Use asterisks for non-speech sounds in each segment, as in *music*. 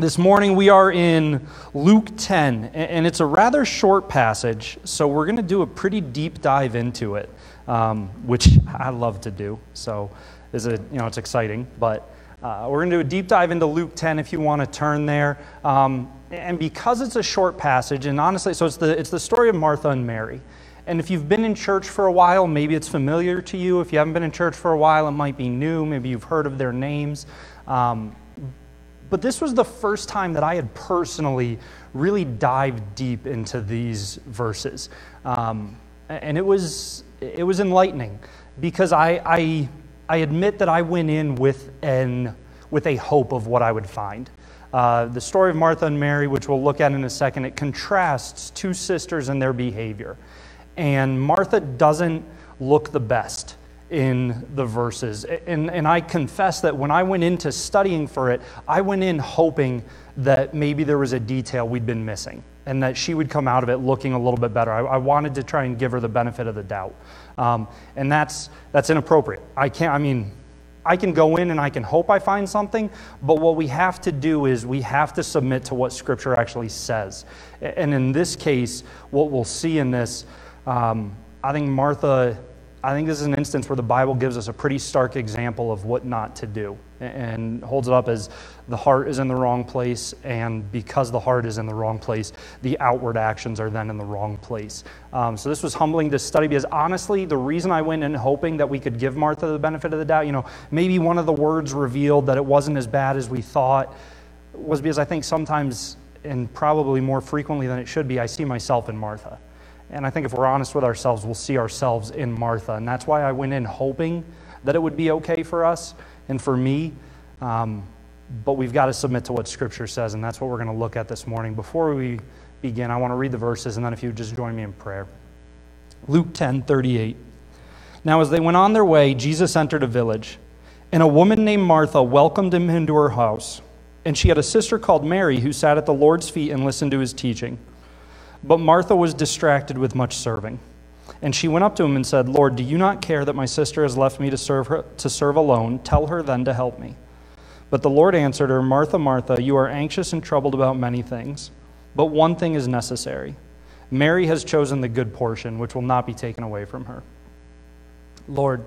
This morning we are in Luke 10, and it's a rather short passage, so we're going to do a pretty deep dive into it, um, which *laughs* I love to do. So, is it you know it's exciting, but uh, we're going to do a deep dive into Luke 10 if you want to turn there. Um, and because it's a short passage, and honestly, so it's the it's the story of Martha and Mary. And if you've been in church for a while, maybe it's familiar to you. If you haven't been in church for a while, it might be new. Maybe you've heard of their names. Um, but this was the first time that I had personally really dived deep into these verses. Um, and it was, it was enlightening because I, I, I admit that I went in with, an, with a hope of what I would find. Uh, the story of Martha and Mary, which we'll look at in a second, it contrasts two sisters and their behavior. And Martha doesn't look the best in the verses. And, and I confess that when I went into studying for it, I went in hoping that maybe there was a detail we'd been missing and that she would come out of it looking a little bit better. I, I wanted to try and give her the benefit of the doubt. Um, and that's, that's inappropriate. I can't, I mean, I can go in and I can hope I find something, but what we have to do is we have to submit to what Scripture actually says. And in this case, what we'll see in this, um, I think Martha I think this is an instance where the Bible gives us a pretty stark example of what not to do and holds it up as the heart is in the wrong place, and because the heart is in the wrong place, the outward actions are then in the wrong place. Um, so this was humbling to study because honestly, the reason I went in hoping that we could give Martha the benefit of the doubt, you know, maybe one of the words revealed that it wasn't as bad as we thought, was because I think sometimes, and probably more frequently than it should be, I see myself in Martha. And I think if we're honest with ourselves, we'll see ourselves in Martha. And that's why I went in hoping that it would be okay for us and for me. Um, but we've got to submit to what Scripture says, and that's what we're going to look at this morning. Before we begin, I want to read the verses, and then if you would just join me in prayer. Luke 10 38. Now, as they went on their way, Jesus entered a village, and a woman named Martha welcomed him into her house. And she had a sister called Mary who sat at the Lord's feet and listened to his teaching. But Martha was distracted with much serving. And she went up to him and said, Lord, do you not care that my sister has left me to serve, her, to serve alone? Tell her then to help me. But the Lord answered her, Martha, Martha, you are anxious and troubled about many things, but one thing is necessary. Mary has chosen the good portion, which will not be taken away from her. Lord,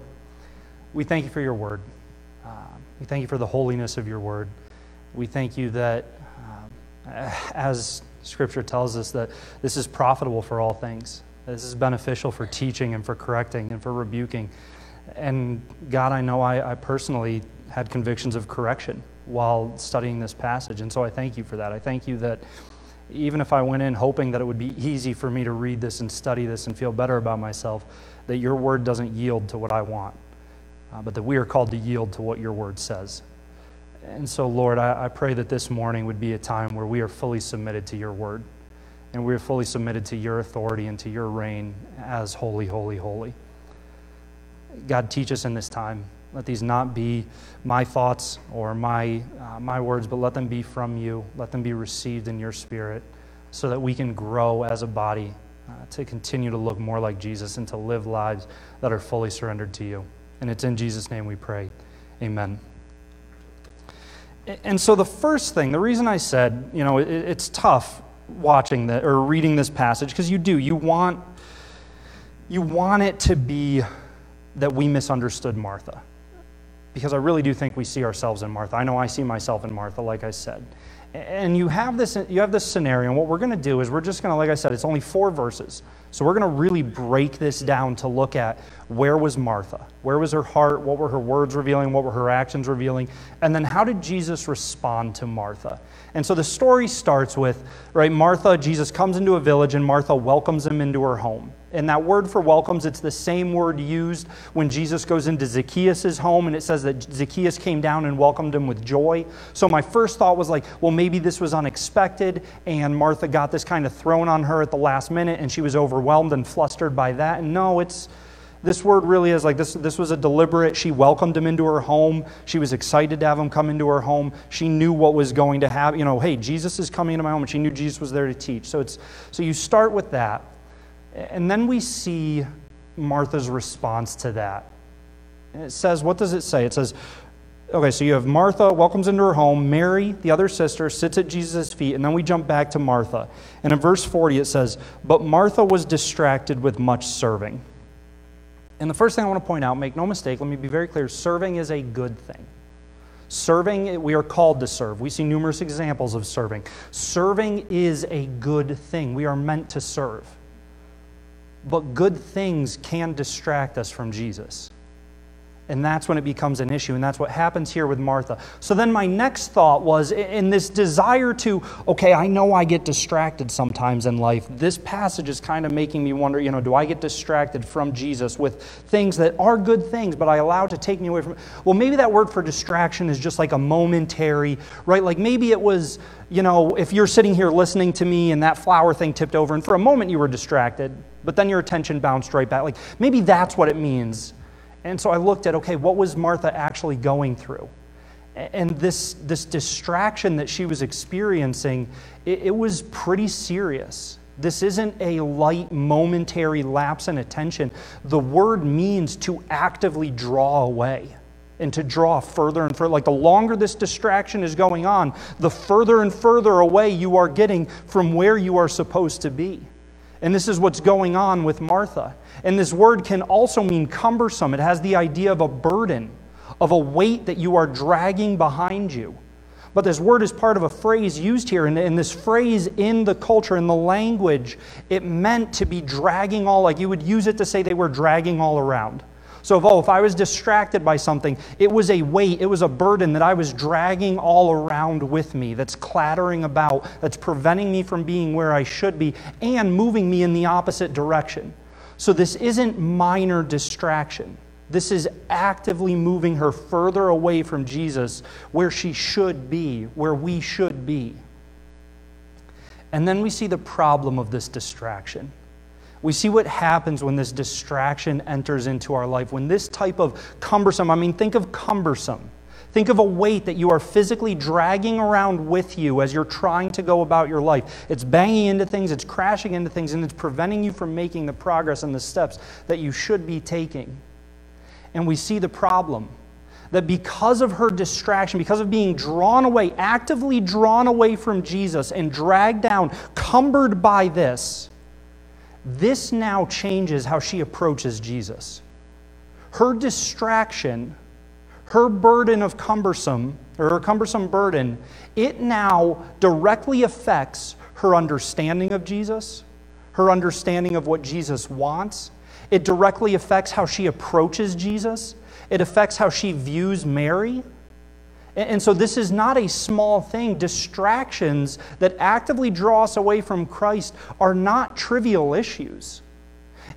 we thank you for your word. Uh, we thank you for the holiness of your word. We thank you that uh, as Scripture tells us that this is profitable for all things. This is beneficial for teaching and for correcting and for rebuking. And God, I know I, I personally had convictions of correction while studying this passage. And so I thank you for that. I thank you that even if I went in hoping that it would be easy for me to read this and study this and feel better about myself, that your word doesn't yield to what I want, uh, but that we are called to yield to what your word says. And so, Lord, I, I, pray that this morning would be a time where we are fully submitted to your word and we are fully submitted to your authority and to your reign as holy, holy, holy. God, teach us in this time. Let these not be my thoughts or my, uh, my words, but let them be from you. Let them be received in your spirit so that we can grow as a body uh, to continue to look more like Jesus and to live lives that are fully surrendered to you. And it's in Jesus' name we pray. Amen. And so, the first thing, the reason I said, you know, it, it's tough watching that or reading this passage because you do. You want, you want it to be that we misunderstood Martha. Because I really do think we see ourselves in Martha. I know I see myself in Martha, like I said. And you have this, you have this scenario, and what we're going to do is we're just going to, like I said, it's only four verses. So we're going to really break this down to look at where was Martha? Where was her heart? What were her words revealing? What were her actions revealing? And then how did Jesus respond to Martha? And so the story starts with, right, Martha, Jesus comes into a village and Martha welcomes him into her home. And that word for welcomes, it's the same word used when Jesus goes into Zacchaeus' home and it says that Zacchaeus came down and welcomed him with joy. So my first thought was like, well, maybe this was unexpected and Martha got this kind of thrown on her at the last minute and she was overwhelmed and flustered by that. And no, it's this word really is like this this was a deliberate she welcomed him into her home she was excited to have him come into her home she knew what was going to happen you know hey jesus is coming into my home and she knew jesus was there to teach so it's so you start with that and then we see martha's response to that it says what does it say it says okay, so you have Martha welcomes into her home, Mary, the other sister, sits at Jesus' feet, and then we jump back to Martha. And in verse 40 it says, But Martha was distracted with much serving. And the first thing I want to point out, make no mistake, let me be very clear serving is a good thing. Serving, we are called to serve. We see numerous examples of serving. Serving is a good thing. We are meant to serve. But good things can distract us from Jesus. And that's when it becomes an issue. And that's what happens here with Martha. So then my next thought was in this desire to, okay, I know I get distracted sometimes in life. This passage is kind of making me wonder, you know, do I get distracted from Jesus with things that are good things, but I allow to take me away from Well, maybe that word for distraction is just like a momentary, right? Like maybe it was, you know, if you're sitting here listening to me and that flower thing tipped over and for a moment you were distracted, but then your attention bounced right back. Like maybe that's what it means and so I looked at, okay, what was Martha actually going through? And this, this distraction that she was experiencing, it, it was pretty serious. This isn't a light, momentary lapse in attention. The word means to actively draw away and to draw further and further. Like the longer this distraction is going on, the further and further away you are getting from where you are supposed to be. And this is what's going on with Martha. And this word can also mean cumbersome. It has the idea of a burden, of a weight that you are dragging behind you. But this word is part of a phrase used here. And, and this phrase in the culture, in the language, it meant to be dragging all, like you would use it to say they were dragging all around. So, if, oh, if I was distracted by something, it was a weight, it was a burden that I was dragging all around with me, that's clattering about, that's preventing me from being where I should be, and moving me in the opposite direction. So, this isn't minor distraction. This is actively moving her further away from Jesus, where she should be, where we should be. And then we see the problem of this distraction. We see what happens when this distraction enters into our life. When this type of cumbersome, I mean, think of cumbersome. Think of a weight that you are physically dragging around with you as you're trying to go about your life. It's banging into things, it's crashing into things, and it's preventing you from making the progress and the steps that you should be taking. And we see the problem that because of her distraction, because of being drawn away, actively drawn away from Jesus and dragged down, cumbered by this, this now changes how she approaches Jesus. Her distraction, her burden of cumbersome, or her cumbersome burden, it now directly affects her understanding of Jesus, her understanding of what Jesus wants. It directly affects how she approaches Jesus. It affects how she views Mary. And so, this is not a small thing. Distractions that actively draw us away from Christ are not trivial issues.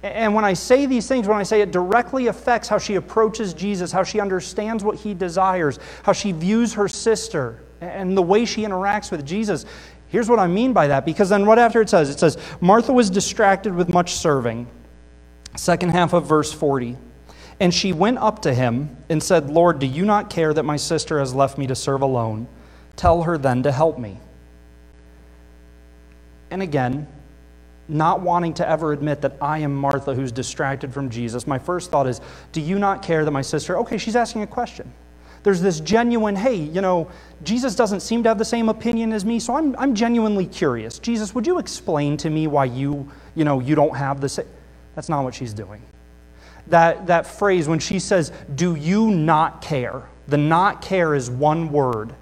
And when I say these things, when I say it directly affects how she approaches Jesus, how she understands what he desires, how she views her sister, and the way she interacts with Jesus, here's what I mean by that. Because then, right after it says, it says, Martha was distracted with much serving. Second half of verse 40. And she went up to him and said, Lord, do you not care that my sister has left me to serve alone? Tell her then to help me. And again, not wanting to ever admit that I am Martha who's distracted from Jesus, my first thought is, Do you not care that my sister, okay, she's asking a question. There's this genuine, hey, you know, Jesus doesn't seem to have the same opinion as me, so I'm, I'm genuinely curious. Jesus, would you explain to me why you, you know, you don't have the same? That's not what she's doing that, that phrase when she says, Do you not care? The not care is one word.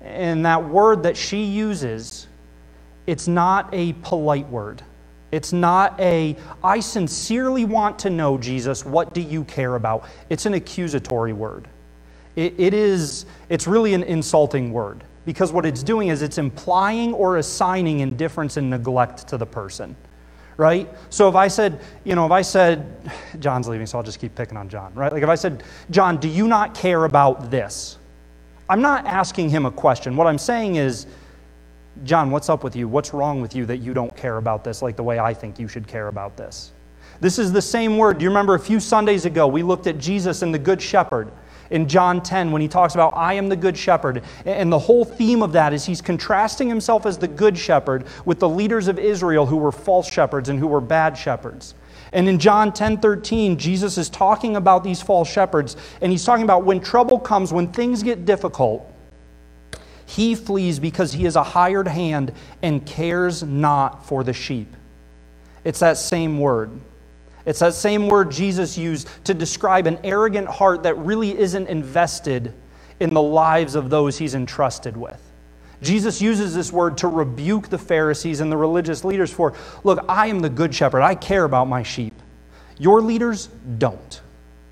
And that word that she uses, it's not a polite word. It's not a, I sincerely want to know, Jesus, what do you care about? It's an accusatory word. It, it is, it's really an insulting word because what it's doing is it's implying or assigning indifference and neglect to the person right? So if I said, you know, if I said, John's leaving, so I'll just keep picking on John, right? Like if I said, John, do you not care about this? I'm not asking him a question. What I'm saying is, John, what's up with you? What's wrong with you that you don't care about this like the way I think you should care about this? This is the same word. Do you remember a few Sundays ago we looked at Jesus and the Good Shepherd? In John 10 when he talks about, I am the good shepherd. And the whole theme of that is he's contrasting himself as the good shepherd with the leaders of Israel who were false shepherds and who were bad shepherds. And in John 10 13, Jesus is talking about these false shepherds, and he's talking about when trouble comes, when things get difficult, he flees because he is a hired hand and cares not for the sheep. It's that same word. It's that same word Jesus used to describe an arrogant heart that really isn't invested in the lives of those he's entrusted with. Jesus uses this word to rebuke the Pharisees and the religious leaders for look, I am the good shepherd. I care about my sheep. Your leaders don't.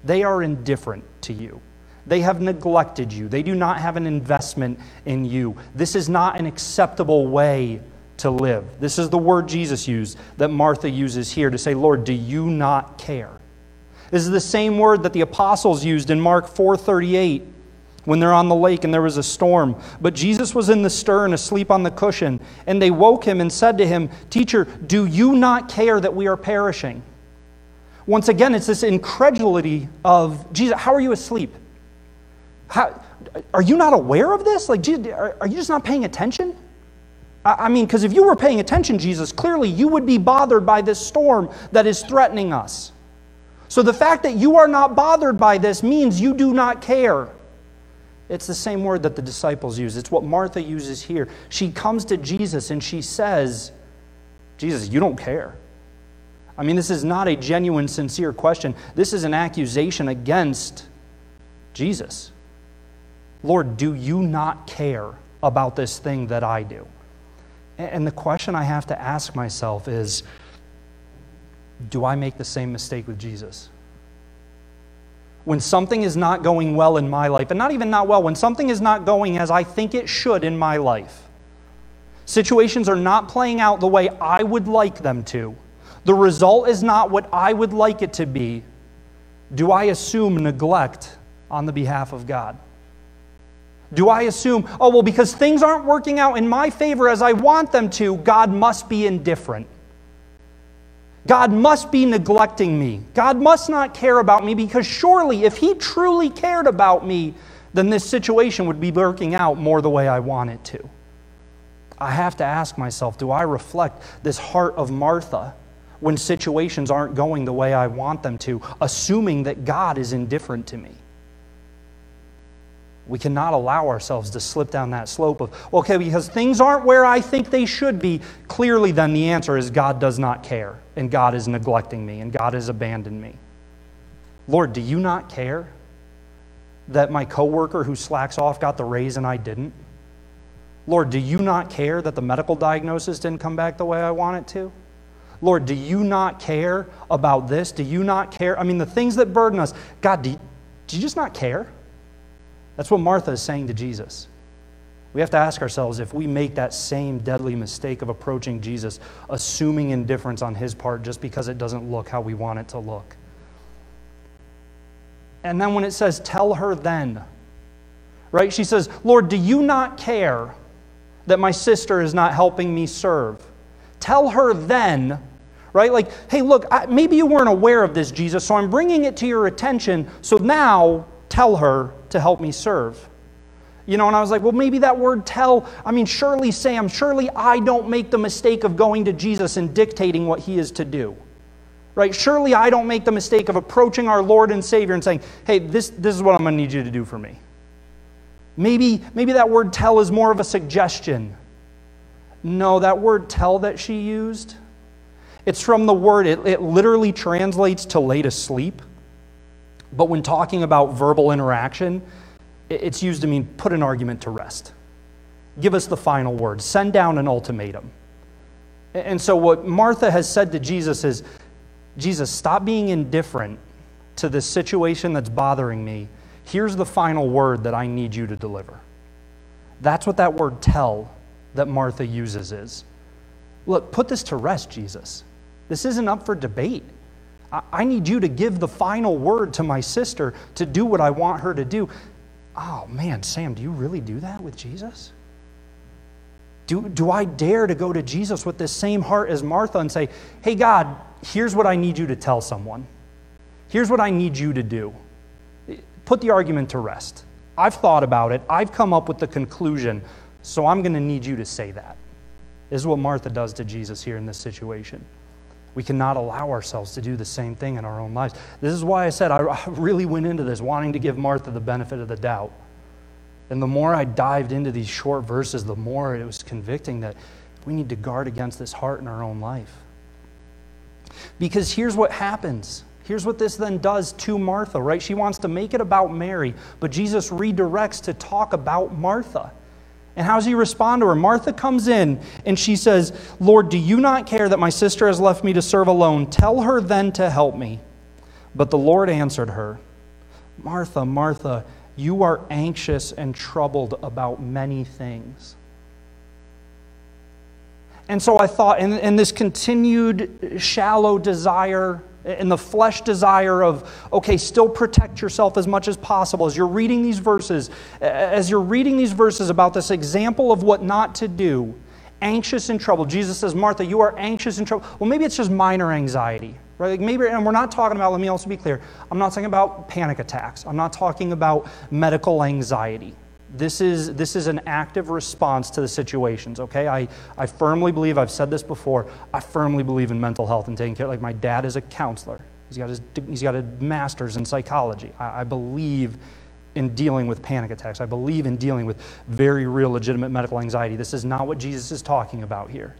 They are indifferent to you. They have neglected you. They do not have an investment in you. This is not an acceptable way to live. This is the word Jesus used that Martha uses here to say, Lord, do you not care? This is the same word that the apostles used in Mark 4:38 when they're on the lake and there was a storm. But Jesus was in the stern, asleep on the cushion, and they woke him and said to him, Teacher, do you not care that we are perishing? Once again, it's this incredulity of Jesus, how are you asleep? How, are you not aware of this? Like, are you just not paying attention? I mean, because if you were paying attention, Jesus, clearly you would be bothered by this storm that is threatening us. So the fact that you are not bothered by this means you do not care. It's the same word that the disciples use. It's what Martha uses here. She comes to Jesus and she says, Jesus, you don't care. I mean, this is not a genuine, sincere question. This is an accusation against Jesus. Lord, do you not care about this thing that I do? And the question I have to ask myself is do I make the same mistake with Jesus? When something is not going well in my life, and not even not well, when something is not going as I think it should in my life, situations are not playing out the way I would like them to, the result is not what I would like it to be, do I assume neglect on the behalf of God? Do I assume, oh, well, because things aren't working out in my favor as I want them to, God must be indifferent? God must be neglecting me. God must not care about me because surely if He truly cared about me, then this situation would be working out more the way I want it to. I have to ask myself do I reflect this heart of Martha when situations aren't going the way I want them to, assuming that God is indifferent to me? We cannot allow ourselves to slip down that slope of, okay, because things aren't where I think they should be. Clearly, then the answer is God does not care, and God is neglecting me, and God has abandoned me. Lord, do you not care that my coworker who slacks off got the raise and I didn't? Lord, do you not care that the medical diagnosis didn't come back the way I want it to? Lord, do you not care about this? Do you not care? I mean, the things that burden us, God, do you, do you just not care? That's what Martha is saying to Jesus. We have to ask ourselves if we make that same deadly mistake of approaching Jesus, assuming indifference on his part just because it doesn't look how we want it to look. And then when it says, tell her then, right? She says, Lord, do you not care that my sister is not helping me serve? Tell her then, right? Like, hey, look, I, maybe you weren't aware of this, Jesus, so I'm bringing it to your attention. So now tell her to help me serve. You know, and I was like, well, maybe that word tell, I mean, surely, Sam, surely I don't make the mistake of going to Jesus and dictating what he is to do. Right? Surely I don't make the mistake of approaching our Lord and Savior and saying, hey, this, this is what I'm going to need you to do for me. Maybe, maybe that word tell is more of a suggestion. No, that word tell that she used, it's from the word, it, it literally translates to lay to sleep. But when talking about verbal interaction, it's used to mean put an argument to rest. Give us the final word. Send down an ultimatum. And so, what Martha has said to Jesus is Jesus, stop being indifferent to this situation that's bothering me. Here's the final word that I need you to deliver. That's what that word tell that Martha uses is. Look, put this to rest, Jesus. This isn't up for debate. I need you to give the final word to my sister to do what I want her to do. Oh man, Sam, do you really do that with Jesus? Do, do I dare to go to Jesus with this same heart as Martha and say, hey, God, here's what I need you to tell someone? Here's what I need you to do. Put the argument to rest. I've thought about it, I've come up with the conclusion, so I'm going to need you to say that. This is what Martha does to Jesus here in this situation. We cannot allow ourselves to do the same thing in our own lives. This is why I said *laughs* I really went into this wanting to give Martha the benefit of the doubt. And the more I dived into these short verses, the more it was convicting that we need to guard against this heart in our own life. Because here's what happens. Here's what this then does to Martha, right? She wants to make it about Mary, but Jesus redirects to talk about Martha. And how does he respond to her? Martha comes in and she says, Lord, do you not care that my sister has left me to serve alone? Tell her then to help me. But the Lord answered her, Martha, Martha, you are anxious and troubled about many things. And so I thought, in, in this continued shallow desire and the flesh desire of, okay, still protect yourself as much as possible. As you're reading these verses, as you're reading these verses about this example of what not to do, anxious and troubled. Jesus says, Martha, you are anxious and troubled. Well, maybe it's just minor anxiety, right? Like maybe, and we're not talking about, let me also be clear, I'm not talking about panic attacks. I'm not talking about medical anxiety. This is, this is an active response to the situations, okay? I, I firmly believe, I've said this before, I firmly believe in mental health and taking care. Like my dad is a counselor, he's got, his, he's got a master's in psychology. I, I believe in dealing with panic attacks, I believe in dealing with very real, legitimate medical anxiety. This is not what Jesus is talking about here.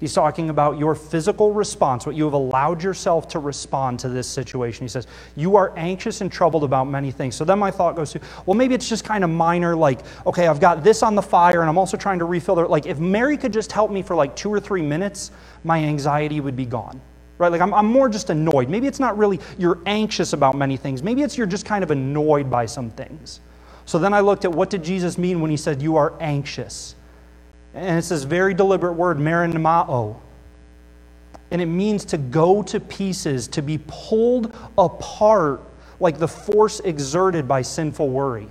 He's talking about your physical response, what you have allowed yourself to respond to this situation. He says, You are anxious and troubled about many things. So then my thought goes to, well, maybe it's just kind of minor, like, okay, I've got this on the fire and I'm also trying to refill it. Like, if Mary could just help me for like two or three minutes, my anxiety would be gone. Right? Like, I'm, I'm more just annoyed. Maybe it's not really you're anxious about many things. Maybe it's you're just kind of annoyed by some things. So then I looked at what did Jesus mean when he said, You are anxious? And it's this very deliberate word, merimnao. And it means to go to pieces, to be pulled apart like the force exerted by sinful worry.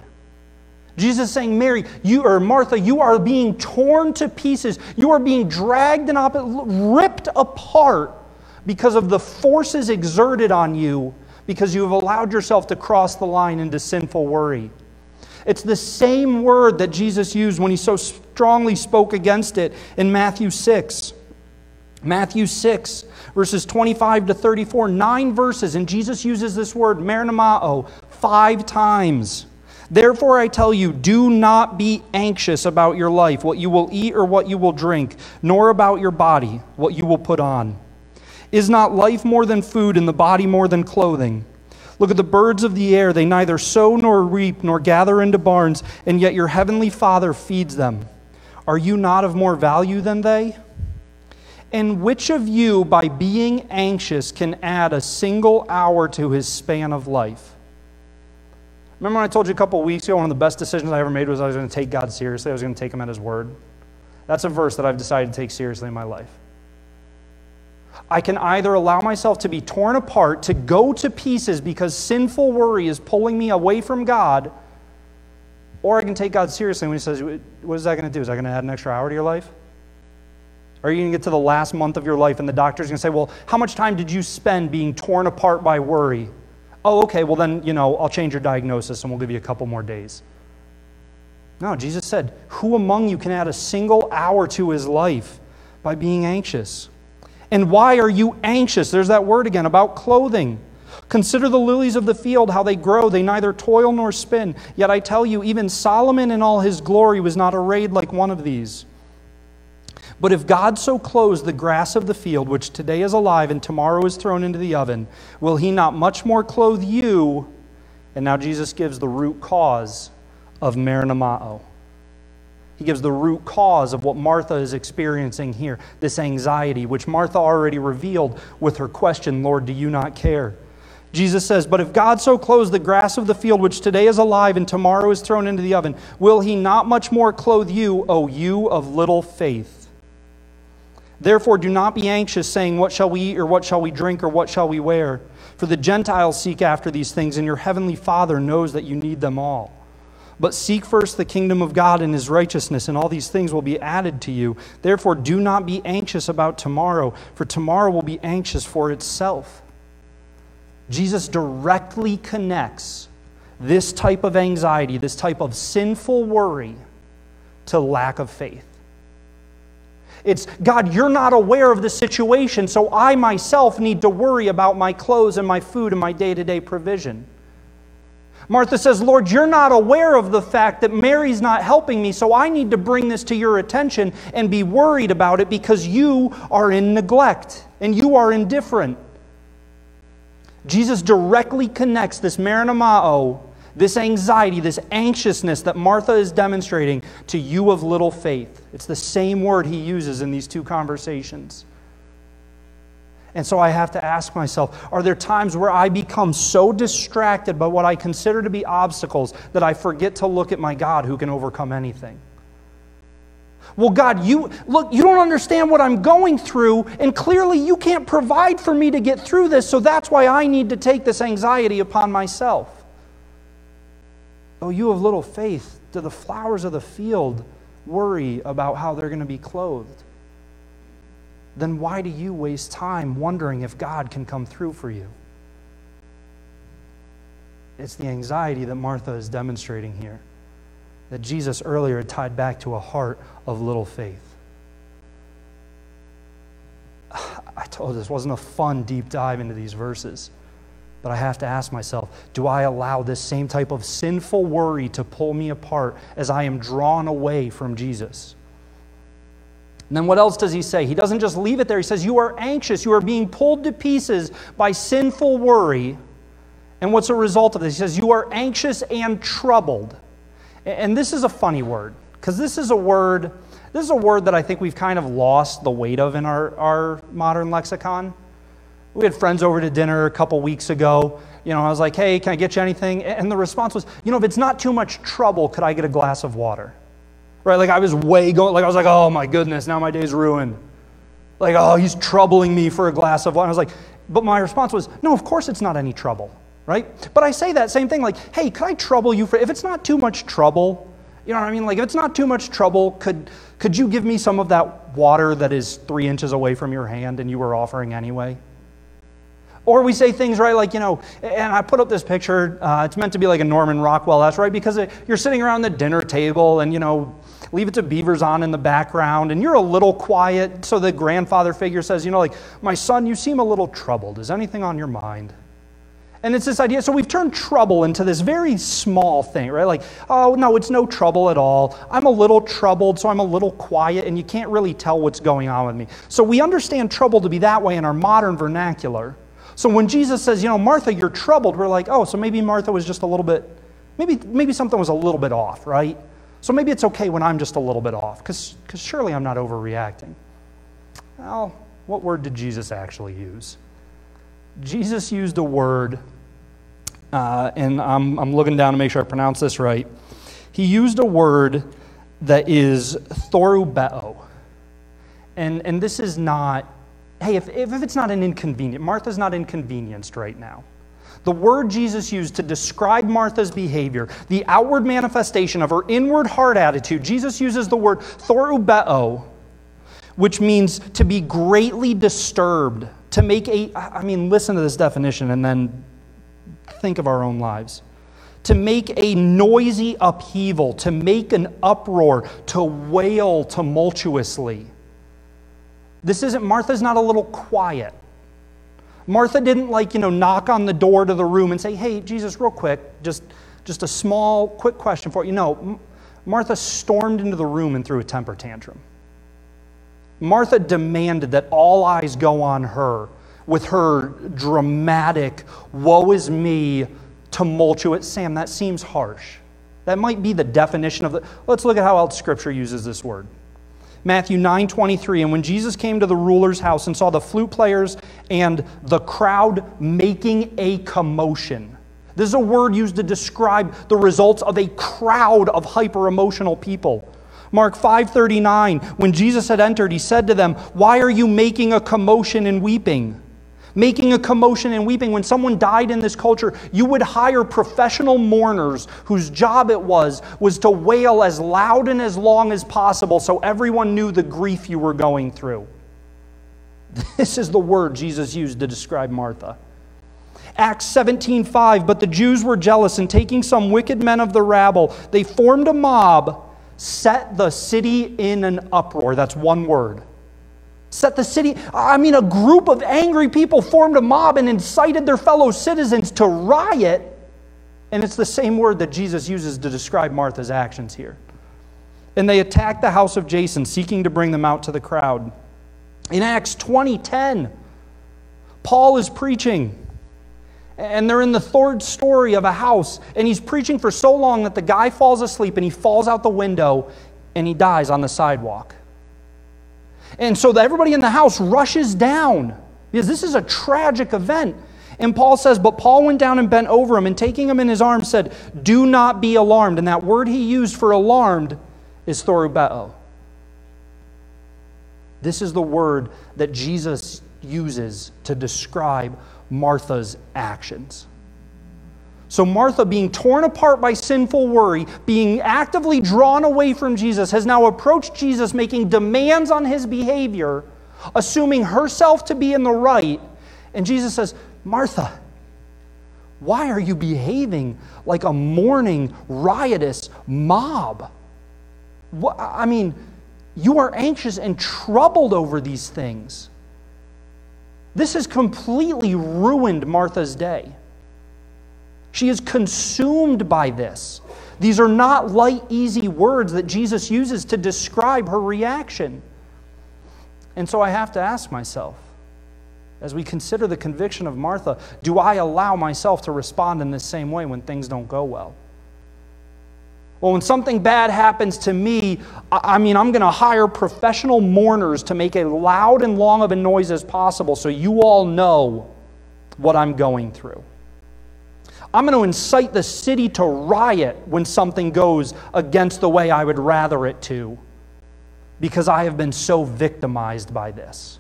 Jesus is saying, Mary, you or Martha, you are being torn to pieces. You are being dragged and op- ripped apart because of the forces exerted on you because you have allowed yourself to cross the line into sinful worry. It's the same word that Jesus used when he so strongly spoke against it in Matthew 6. Matthew 6, verses 25 to 34, nine verses, and Jesus uses this word, merimnao, five times. Therefore, I tell you, do not be anxious about your life, what you will eat or what you will drink, nor about your body, what you will put on. Is not life more than food, and the body more than clothing? Look at the birds of the air. They neither sow nor reap nor gather into barns, and yet your heavenly Father feeds them. Are you not of more value than they? And which of you, by being anxious, can add a single hour to his span of life? Remember when I told you a couple weeks ago, one of the best decisions I ever made was I was going to take God seriously. I was going to take him at his word. That's a verse that I've decided to take seriously in my life. I can either allow myself to be torn apart, to go to pieces because sinful worry is pulling me away from God, or I can take God seriously when He says, What is that going to do? Is that going to add an extra hour to your life? Are you going to get to the last month of your life and the doctor's going to say, Well, how much time did you spend being torn apart by worry? Oh, okay, well, then, you know, I'll change your diagnosis and we'll give you a couple more days. No, Jesus said, Who among you can add a single hour to his life by being anxious? And why are you anxious? There's that word again about clothing. Consider the lilies of the field, how they grow. They neither toil nor spin. Yet I tell you, even Solomon in all his glory was not arrayed like one of these. But if God so clothes the grass of the field, which today is alive and tomorrow is thrown into the oven, will he not much more clothe you? And now Jesus gives the root cause of merimnao. He gives the root cause of what Martha is experiencing here this anxiety, which Martha already revealed with her question, Lord, do you not care? Jesus says, But if God so clothes the grass of the field, which today is alive and tomorrow is thrown into the oven, will he not much more clothe you, O you of little faith? Therefore, do not be anxious, saying, What shall we eat, or what shall we drink, or what shall we wear? For the Gentiles seek after these things, and your heavenly Father knows that you need them all. But seek first the kingdom of God and his righteousness, and all these things will be added to you. Therefore, do not be anxious about tomorrow, for tomorrow will be anxious for itself. Jesus directly connects this type of anxiety, this type of sinful worry, to lack of faith. It's, God, you're not aware of the situation, so I myself need to worry about my clothes and my food and my day to day provision. Martha says, Lord, you're not aware of the fact that Mary's not helping me, so I need to bring this to your attention and be worried about it because you are in neglect and you are indifferent. Jesus directly connects this merimnao, this anxiety, this anxiousness that Martha is demonstrating to you of little faith. It's the same word he uses in these two conversations. And so I have to ask myself are there times where I become so distracted by what I consider to be obstacles that I forget to look at my God who can overcome anything? Well, God, you look, you don't understand what I'm going through, and clearly you can't provide for me to get through this, so that's why I need to take this anxiety upon myself. Oh, you have little faith. Do the flowers of the field worry about how they're going to be clothed? Then why do you waste time wondering if God can come through for you? It's the anxiety that Martha is demonstrating here, that Jesus earlier tied back to a heart of little faith. *sighs* I told you this wasn't a fun deep dive into these verses, but I have to ask myself do I allow this same type of sinful worry to pull me apart as I am drawn away from Jesus? And then what else does he say? He doesn't just leave it there. He says, You are anxious. You are being pulled to pieces by sinful worry. And what's the result of this? He says, You are anxious and troubled. And this is a funny word, because this is a word. This is a word that I think we've kind of lost the weight of in our, our modern lexicon. We had friends over to dinner a couple weeks ago. You know, I was like, hey, can I get you anything? And the response was, you know, if it's not too much trouble, could I get a glass of water? Right? Like I was way going, like I was like, oh my goodness, now my day's ruined. Like, oh, he's troubling me for a glass of wine. I was like, but my response was, no, of course it's not any trouble, right? But I say that same thing, like, hey, could I trouble you for, if it's not too much trouble, you know what I mean? Like, if it's not too much trouble, could, could you give me some of that water that is three inches away from your hand and you were offering anyway? Or we say things, right, like, you know, and I put up this picture. Uh, it's meant to be like a Norman Rockwell. That's right, because it, you're sitting around the dinner table and, you know, leave it to Beaver's on in the background, and you're a little quiet. So the grandfather figure says, you know, like, my son, you seem a little troubled. Is anything on your mind? And it's this idea. So we've turned trouble into this very small thing, right? Like, oh, no, it's no trouble at all. I'm a little troubled, so I'm a little quiet, and you can't really tell what's going on with me. So we understand trouble to be that way in our modern vernacular. So when Jesus says, you know, Martha, you're troubled, we're like, oh, so maybe Martha was just a little bit, maybe, maybe something was a little bit off, right? So maybe it's okay when I'm just a little bit off, because surely I'm not overreacting. Well, what word did Jesus actually use? Jesus used a word, uh, and I'm, I'm looking down to make sure I pronounce this right. He used a word that is thorubeo. And, and this is not hey, if, if it's not an inconvenient, Martha's not inconvenienced right now. The word Jesus used to describe Martha's behavior, the outward manifestation of her inward heart attitude, Jesus uses the word thorubeo, which means to be greatly disturbed, to make a, I mean, listen to this definition and then think of our own lives. To make a noisy upheaval, to make an uproar, to wail tumultuously. This isn't, Martha's not a little quiet. Martha didn't like, you know, knock on the door to the room and say, hey, Jesus, real quick, just, just a small, quick question for you. No, Martha stormed into the room and threw a temper tantrum. Martha demanded that all eyes go on her with her dramatic, woe is me, tumultuous. Sam, that seems harsh. That might be the definition of the. Let's look at how else Scripture uses this word. Matthew 9 23. And when Jesus came to the ruler's house and saw the flute players and the crowd making a commotion, this is a word used to describe the results of a crowd of hyper emotional people. Mark 5:39 When Jesus had entered he said to them, "Why are you making a commotion and weeping?" Making a commotion and weeping. When someone died in this culture, you would hire professional mourners whose job it was was to wail as loud and as long as possible so everyone knew the grief you were going through. *laughs* This is the word Jesus used to describe Martha. Acts 17:5 But the Jews were jealous and taking some wicked men of the rabble they formed a mob set the city in an uproar. That's one word. Set the city, I mean, a group of angry people formed a mob and incited their fellow citizens to riot. And it's the same word that Jesus uses to describe Martha's actions here. And they attacked the house of Jason, seeking to bring them out to the crowd. In Acts 20:10, Paul is preaching. And they're in the third story of a house. And he's preaching for so long that the guy falls asleep and he falls out the window and he dies on the sidewalk. And so everybody in the house rushes down because this is a tragic event. And Paul says, But Paul went down and bent over him and taking him in his arms said, Do not be alarmed. And that word he used for alarmed is thorubeo. This is the word that Jesus uses to describe Martha's actions. So, Martha, being torn apart by sinful worry, being actively drawn away from Jesus, has now approached Jesus making demands on his behavior, assuming herself to be in the right. And Jesus says, Martha, why are you behaving like a mourning, riotous mob? I mean, you are anxious and troubled over these things. This has completely ruined Martha's day. She is consumed by this. These are not light, easy words that Jesus uses to describe her reaction. And so I have to ask myself, as we consider the conviction of Martha, do I allow myself to respond in the same way when things don't go well? Well, when something bad happens to me, I mean, I'm going to hire professional mourners to make as loud and long of a noise as possible so you all know what I'm going through. I'm going to incite the city to riot when something goes against the way I would rather it to because I have been so victimized by this.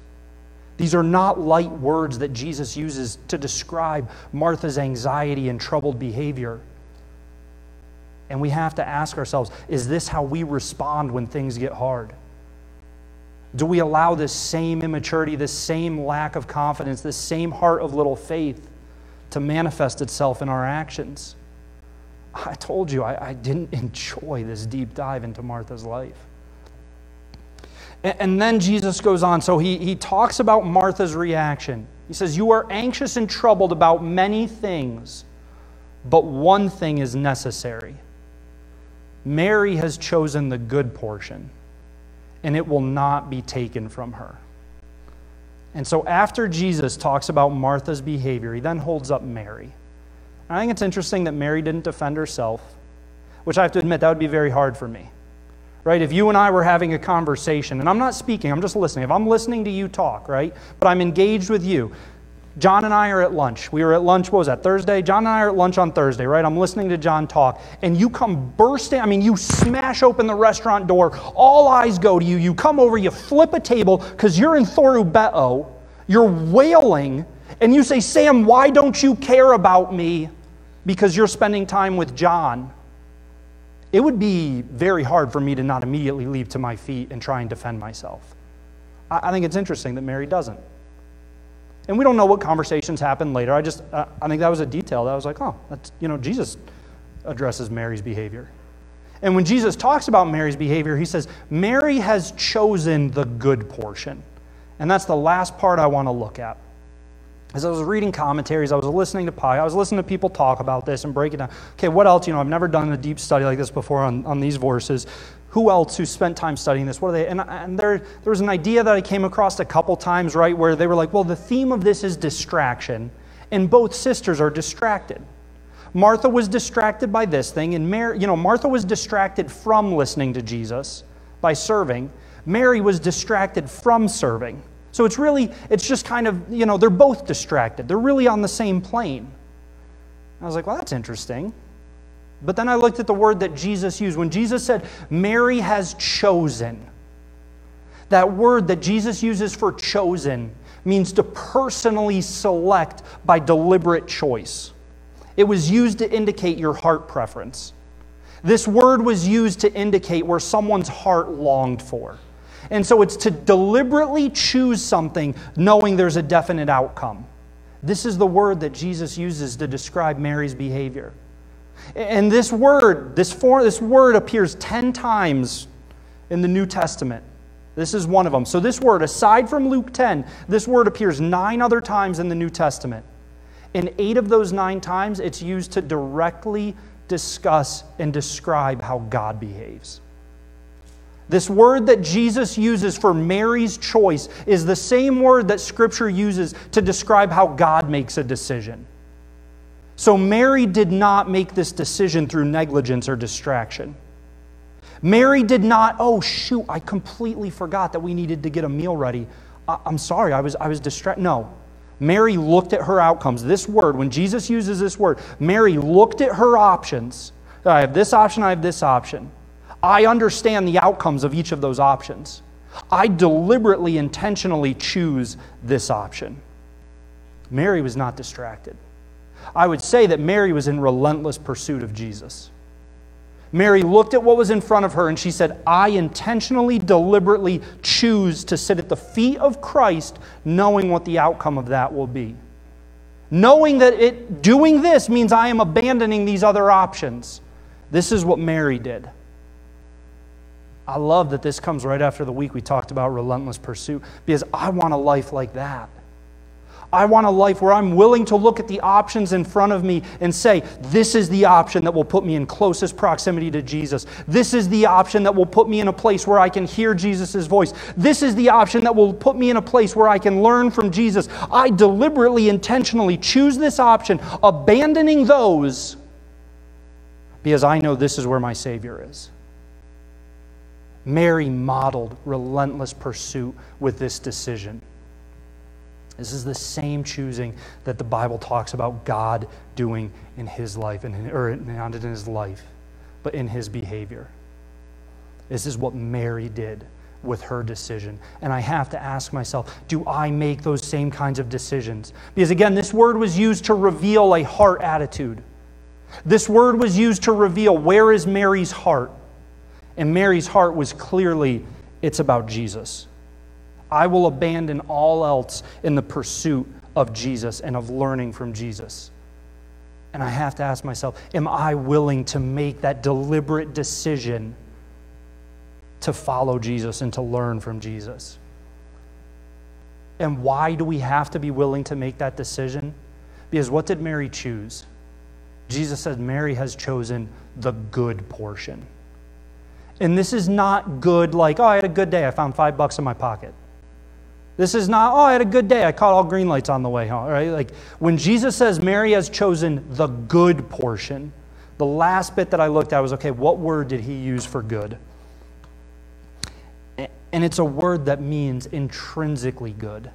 These are not light words that Jesus uses to describe Martha's anxiety and troubled behavior. And we have to ask ourselves is this how we respond when things get hard? Do we allow this same immaturity, this same lack of confidence, this same heart of little faith to manifest itself in our actions? I told you I, I didn't *laughs* enjoy this deep dive into Martha's life. And, and then Jesus goes on. So he, he talks about Martha's reaction. He says, You are anxious and troubled about many things, but one thing is necessary. Mary has chosen the good portion, and it will not be taken from her. And so, after Jesus talks about Martha's behavior, he then holds up Mary. I think it's interesting that Mary didn't defend herself, which I have to admit, that would be very hard for me. Right? If you and I were having a conversation, and I'm not speaking, I'm just listening. If I'm listening to you talk, right? But I'm engaged with you, John and I are at lunch. We were at lunch, what was that, Thursday? John and I are at lunch on Thursday, right? I'm listening to John talk, and you come bursting, I mean, you smash open the restaurant door, all eyes go to you. You come over, you flip a table because you're in Thorubeo, you're wailing, and you say, Sam, why don't you care about me because you're spending time with John? It would be very hard for me to not immediately leap to my feet and try and defend myself. I think it's interesting that Mary doesn't. And we don't know what conversations happened later. I just, uh, I think that was a detail that I was like, oh, that's, you know, Jesus addresses Mary's behavior. And when Jesus talks about Mary's behavior, he says, Mary has chosen the good portion. And that's the last part I want to look at. As I was reading commentaries, I was listening to Pi, I was listening to people talk about this and break it down. Okay, what else? You know, I've never done a deep study like this before on, on these verses who else who spent time studying this? What are they? And, and there, there was an idea that I came across a couple times, right, where they were like, well, the theme of this is distraction, and both sisters are distracted. Martha was distracted by this thing, and Mary, you know, Martha was distracted from listening to Jesus by serving. Mary was distracted from serving. So it's really, it's just kind of, you know, they're both distracted. They're really on the same plane. I was like, well, that's interesting. But then I looked at the word that Jesus used. When Jesus said, Mary has chosen, that word that Jesus uses for chosen means to personally select by deliberate choice. It was used to indicate your heart preference. This word was used to indicate where someone's heart longed for. And so it's to deliberately choose something knowing there's a definite outcome. This is the word that Jesus uses to describe Mary's behavior. And this word, this, form, this word appears 10 times in the New Testament. This is one of them. So, this word, aside from Luke 10, this word appears nine other times in the New Testament. In eight of those nine times, it's used to directly discuss and describe how God behaves. This word that Jesus uses for Mary's choice is the same word that Scripture uses to describe how God makes a decision. So Mary did not make this decision through negligence or distraction. Mary did not, oh, shoot, I completely forgot that we needed to get a meal ready. I- am sorry, I was, I was distracted. No. Mary looked at her outcomes. This word, when Jesus uses this word, Mary looked at her options. I have this option, I have this option. I understand the outcomes of each of those options. I deliberately, intentionally choose this option. Mary was not distracted. I would say that Mary was in relentless pursuit of Jesus. Mary looked at what was in front of her and she said, I intentionally, deliberately choose to sit at the feet of Christ, knowing what the outcome of that will be. Knowing that it, doing this means I am abandoning these other options. This is what Mary did. I love that this comes right after the week we talked about relentless pursuit because I want a life like that. I want a life where I'm willing to look at the options in front of me and say, this is the option that will put me in closest proximity to Jesus. This is the option that will put me in a place where I can hear Jesus' voice. This is the option that will put me in a place where I can learn from Jesus. I deliberately, intentionally choose this option, abandoning those because I know this is where my Savior is. Mary modeled relentless pursuit with this decision. This is the same choosing that the Bible talks about God doing in his life, and or not in his life, but in his behavior. This is what Mary did with her decision. And I have to ask myself, do I make those same kinds of decisions? Because again, this word was used to reveal a heart attitude. This word was used to reveal where is Mary's heart. And Mary's heart was clearly, it's about Jesus. I will abandon all else in the pursuit of Jesus and of learning from Jesus. And I have to ask myself, am I willing to make that deliberate decision to follow Jesus and to learn from Jesus? And why do we have to be willing to make that decision? Because what did Mary choose? Jesus said Mary has chosen the good portion. And this is not good like, oh, I had a good day. I found five bucks in my pocket. This is not, oh, I had a good day. I caught all green lights on the way home, right? Like when Jesus says Mary has chosen the good portion, the last bit that I looked at was, okay, what word did he use for good? And it's a word that means intrinsically good.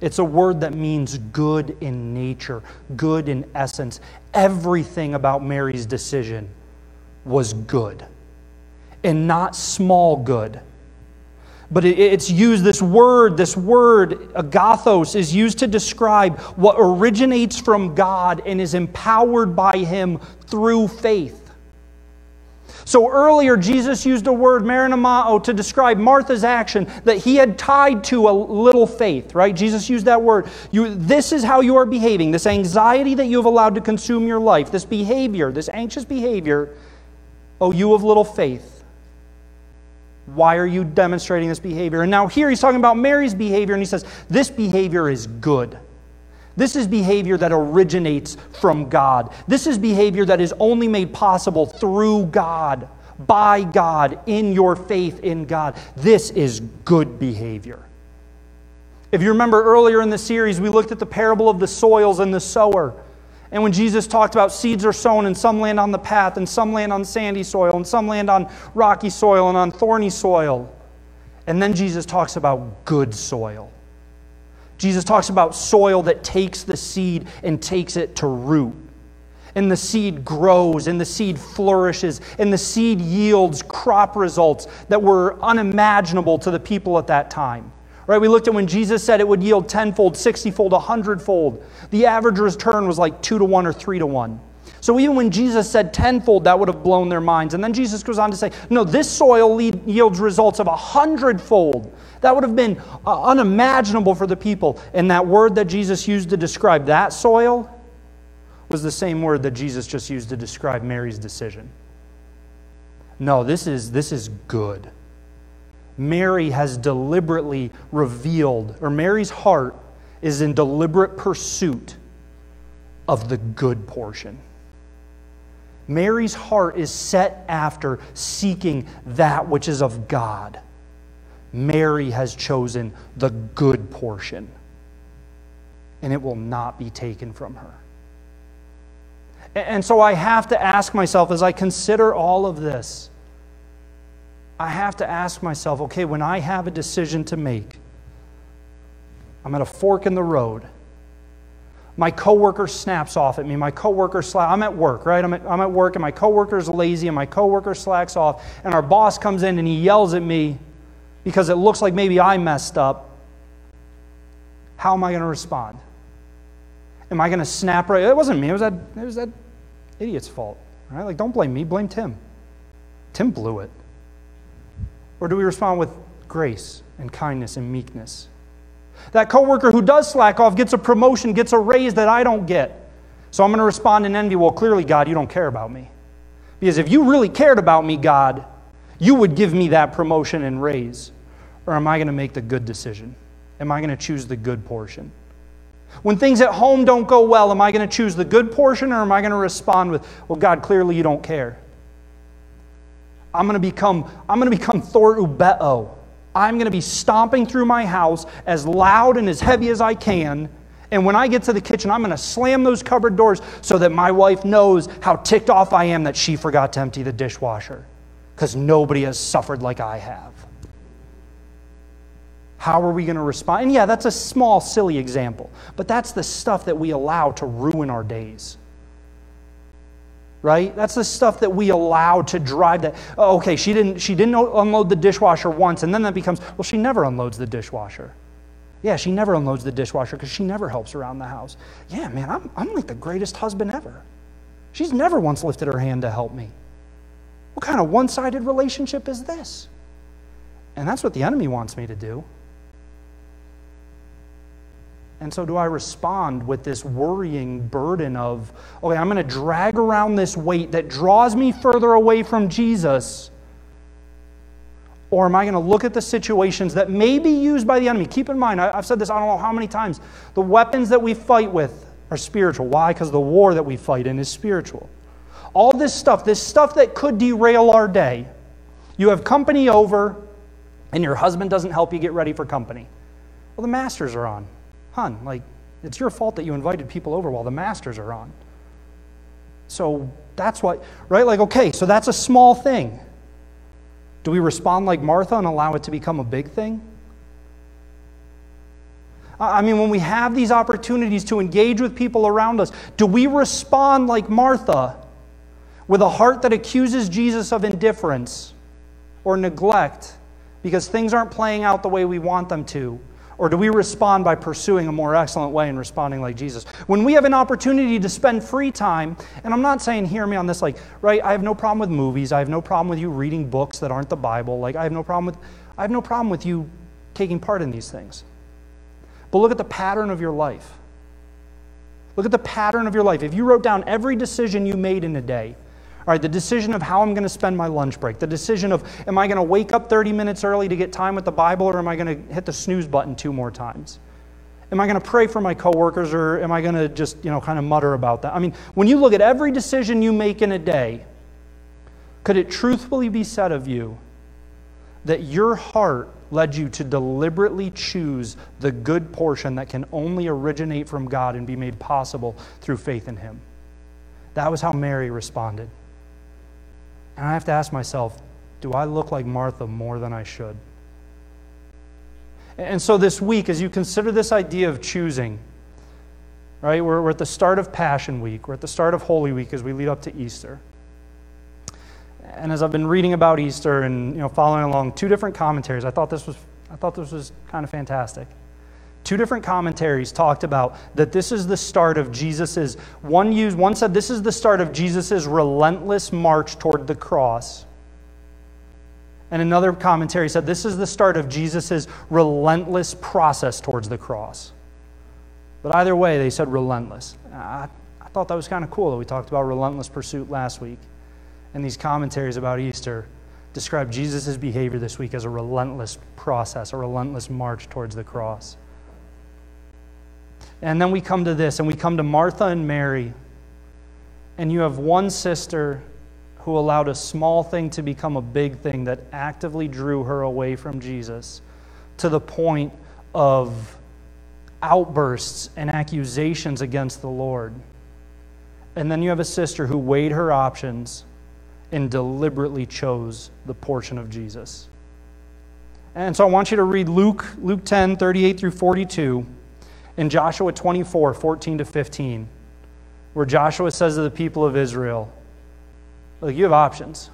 It's a word that means good in nature, good in essence. Everything about Mary's decision was good and not small good but it's used, this word, this word, agathos, is used to describe what originates from God and is empowered by Him through faith. So earlier, Jesus used a word, merimnao, to describe Martha's action that he had tied to a little faith, right? Jesus used that word. You, this is how you are behaving. This anxiety that you have allowed to consume your life, this behavior, this anxious behavior, oh, you of little faith. Why are you demonstrating this behavior? And now here he's talking about Mary's behavior, and he says, This behavior is good. This is behavior that originates from God. This is behavior that is only made possible through God, by God, in your faith in God. This is good behavior. If you remember earlier in the series, we looked at the parable of the soils and the sower. And when Jesus talked about seeds are sown and some land on the path and some land on sandy soil and some land on rocky soil and on thorny soil. And then Jesus talks about good soil. Jesus talks about soil that takes the seed and takes it to root. And the seed grows, and the seed flourishes, and the seed yields crop results that were unimaginable to the people at that time. Right? We looked at when Jesus said it would yield tenfold, sixtyfold, a hundredfold. The average return was like two to one or three to one. So even when Jesus said tenfold, that would have blown their minds. And then Jesus goes on to say, no, this soil yields results of a hundredfold. That would have been uh, unimaginable for the people. And that word that Jesus used to describe that soil was the same word that Jesus just used to describe Mary's decision. No, this is, this is good. Mary has deliberately revealed, or Mary's heart is in deliberate pursuit of the good portion. Mary's heart is set after seeking that which is of God. Mary has chosen the good portion, and it will not be taken from her. And so I have to ask myself as I consider all of this, I have to ask myself okay, when I have a decision to make, I'm at a fork in the road. My coworker snaps off at me. My coworker slacks. I'm at work, right? I'm at, I'm at work, and my coworker's lazy, and my coworker slacks off, and our boss comes in and he yells at me because it looks like maybe I messed up. How am I going to respond? Am I going to snap right? It wasn't me. It was that. It was that idiot's fault. Right? Like, don't blame me, blame Tim. Tim blew it. Or do we respond with grace and kindness and meekness? That coworker who does slack off gets a promotion, gets a raise that I don't get. So I'm going to respond in envy. Well, clearly, God, you don't care about me. Because if you really cared about me, God, you would give me that promotion and raise. Or am I going to make the good decision? Am I going to choose the good portion? When things at home don't go well, am I going to choose the good portion or am I going to respond with, well, God, clearly you don't care? I'm going to become, I'm going to become thorubeo. I'm going to be stomping through my house as loud and as heavy as I can. And when I get to the kitchen, I'm going to slam those cupboard doors so that my wife knows how ticked off I am that she forgot to empty the dishwasher. Because nobody has suffered like I have. How are we going to respond? And yeah, that's a small, silly example, but that's the stuff that we allow to ruin our days. Right? That's the stuff that we allow to drive that. Oh, okay, she didn't, she didn't unload the dishwasher once, and then that becomes, well, she never unloads the dishwasher. Yeah, she never unloads the dishwasher because she never helps around the house. Yeah, man, I'm, I'm like the greatest husband ever. She's never once lifted her hand to help me. What kind of one sided relationship is this? And that's what the enemy wants me to do. And so, do I respond with this worrying burden of, okay, I'm going to drag around this weight that draws me further away from Jesus? Or am I going to look at the situations that may be used by the enemy? Keep in mind, I've said this I don't know how many times. The weapons that we fight with are spiritual. Why? Because the war that we fight in is spiritual. All this stuff, this stuff that could derail our day. You have company over, and your husband doesn't help you get ready for company. Well, the masters are on hun, like, it's your fault that you invited people over while the masters are on. So that's what, right? Like, okay, so that's a small thing. Do we respond like Martha and allow it to become a big thing? I mean, when we have these opportunities to engage with people around us, do we respond like Martha with a heart that accuses Jesus of indifference or neglect because things aren't playing out the way we want them to? Or do we respond by pursuing a more excellent way and responding like Jesus? When we have an opportunity to spend free time, and I'm not saying hear me on this, like, right, I have no problem with movies. I have no problem with you reading books that aren't the Bible. Like, I have no problem with, I have no problem with you taking part in these things. But look at the pattern of your life. Look at the pattern of your life. If you wrote down every decision you made in a day, all right, the decision of how I'm going to spend my lunch break, the decision of am I going to wake up 30 minutes early to get time with the Bible or am I going to hit the snooze button two more times? Am I going to pray for my coworkers or am I going to just, you know, kind of mutter about that? I mean, when you look at every decision you make in a day, could it truthfully be said of you that your heart led you to deliberately choose the good portion that can only originate from God and be made possible through faith in Him? That was how Mary responded. And I have to ask myself do I look like Martha more than I should? And so this week, as you consider this idea of choosing, right, we're, we're at the start of Passion Week, we're at the start of Holy Week as we lead up to Easter. And as I've been reading about Easter and you know, following along two different commentaries, I thought this was, I thought this was kind of fantastic. Two different commentaries talked about that this is the start of Jesus's one used one said this is the start of Jesus's relentless march toward the cross. And another commentary said this is the start of Jesus's relentless process towards the cross. But either way, they said relentless. I, I thought that was kind of cool that we talked about relentless pursuit last week. And these commentaries about Easter describe Jesus' behavior this week as a relentless process, a relentless march towards the cross. And then we come to this, and we come to Martha and Mary. And you have one sister who allowed a small thing to become a big thing that actively drew her away from Jesus to the point of outbursts and accusations against the Lord. And then you have a sister who weighed her options and deliberately chose the portion of Jesus. And so I want you to read Luke, Luke 10, 38 through 42, and Joshua 24, 14 to 15, where Joshua says to the people of Israel, Look, you have options.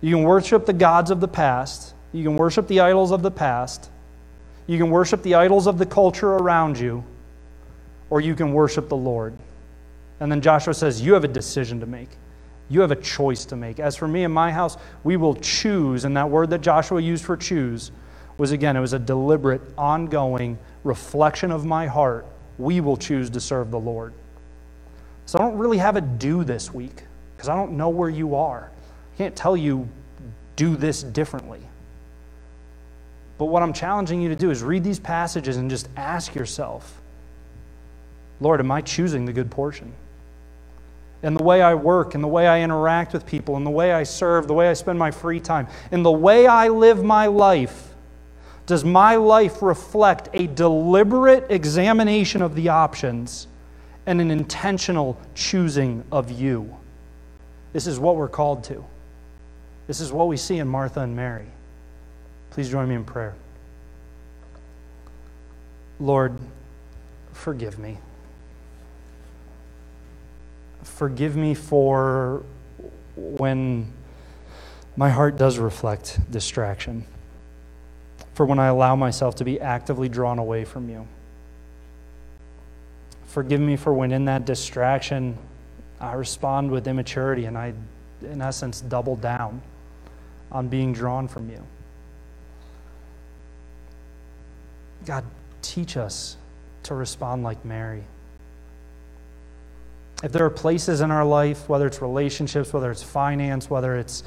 You can worship the gods of the past, you can worship the idols of the past, you can worship the idols of the culture around you, or you can worship the Lord. And then Joshua says, You have a decision to make. You have a choice to make. As for me and my house, we will choose. And that word that Joshua used for choose was again, it was a deliberate, ongoing reflection of my heart. We will choose to serve the Lord. So I don't really have a do this week because I don't know where you are. I can't tell you, do this differently. But what I'm challenging you to do is read these passages and just ask yourself Lord, am I choosing the good portion? in the way I work, in the way I interact with people, in the way I serve, the way I spend my free time, in the way I live my life, does my life reflect a deliberate examination of the options and an intentional choosing of you? This is what we're called to. This is what we see in Martha and Mary. Please join me in prayer. Lord, forgive me forgive me for when my heart does reflect distraction, for when I allow myself to be actively drawn away from you. Forgive me for when in that distraction I respond with immaturity and I, in essence, double down on being drawn from you. God, teach us to respond like Mary if there are places in our life, whether it's relationships, whether it's finance, whether it's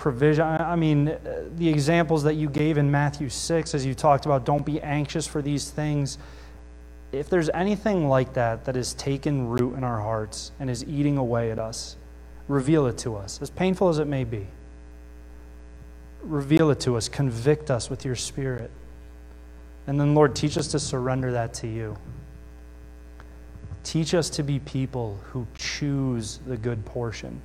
provision, I mean, uh, the examples that you gave in Matthew 6 as you talked about, don't be anxious for these things. If there's anything like that that has taken root in our hearts and is eating away at us, reveal it to us, as painful as it may be. Reveal it to us, convict us with your spirit. And then, Lord, teach us to surrender that to you. Teach us to be people who choose the good portion.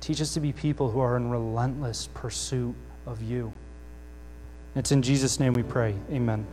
Teach us to be people who are in relentless pursuit of you. It's in Jesus' name we pray. Amen.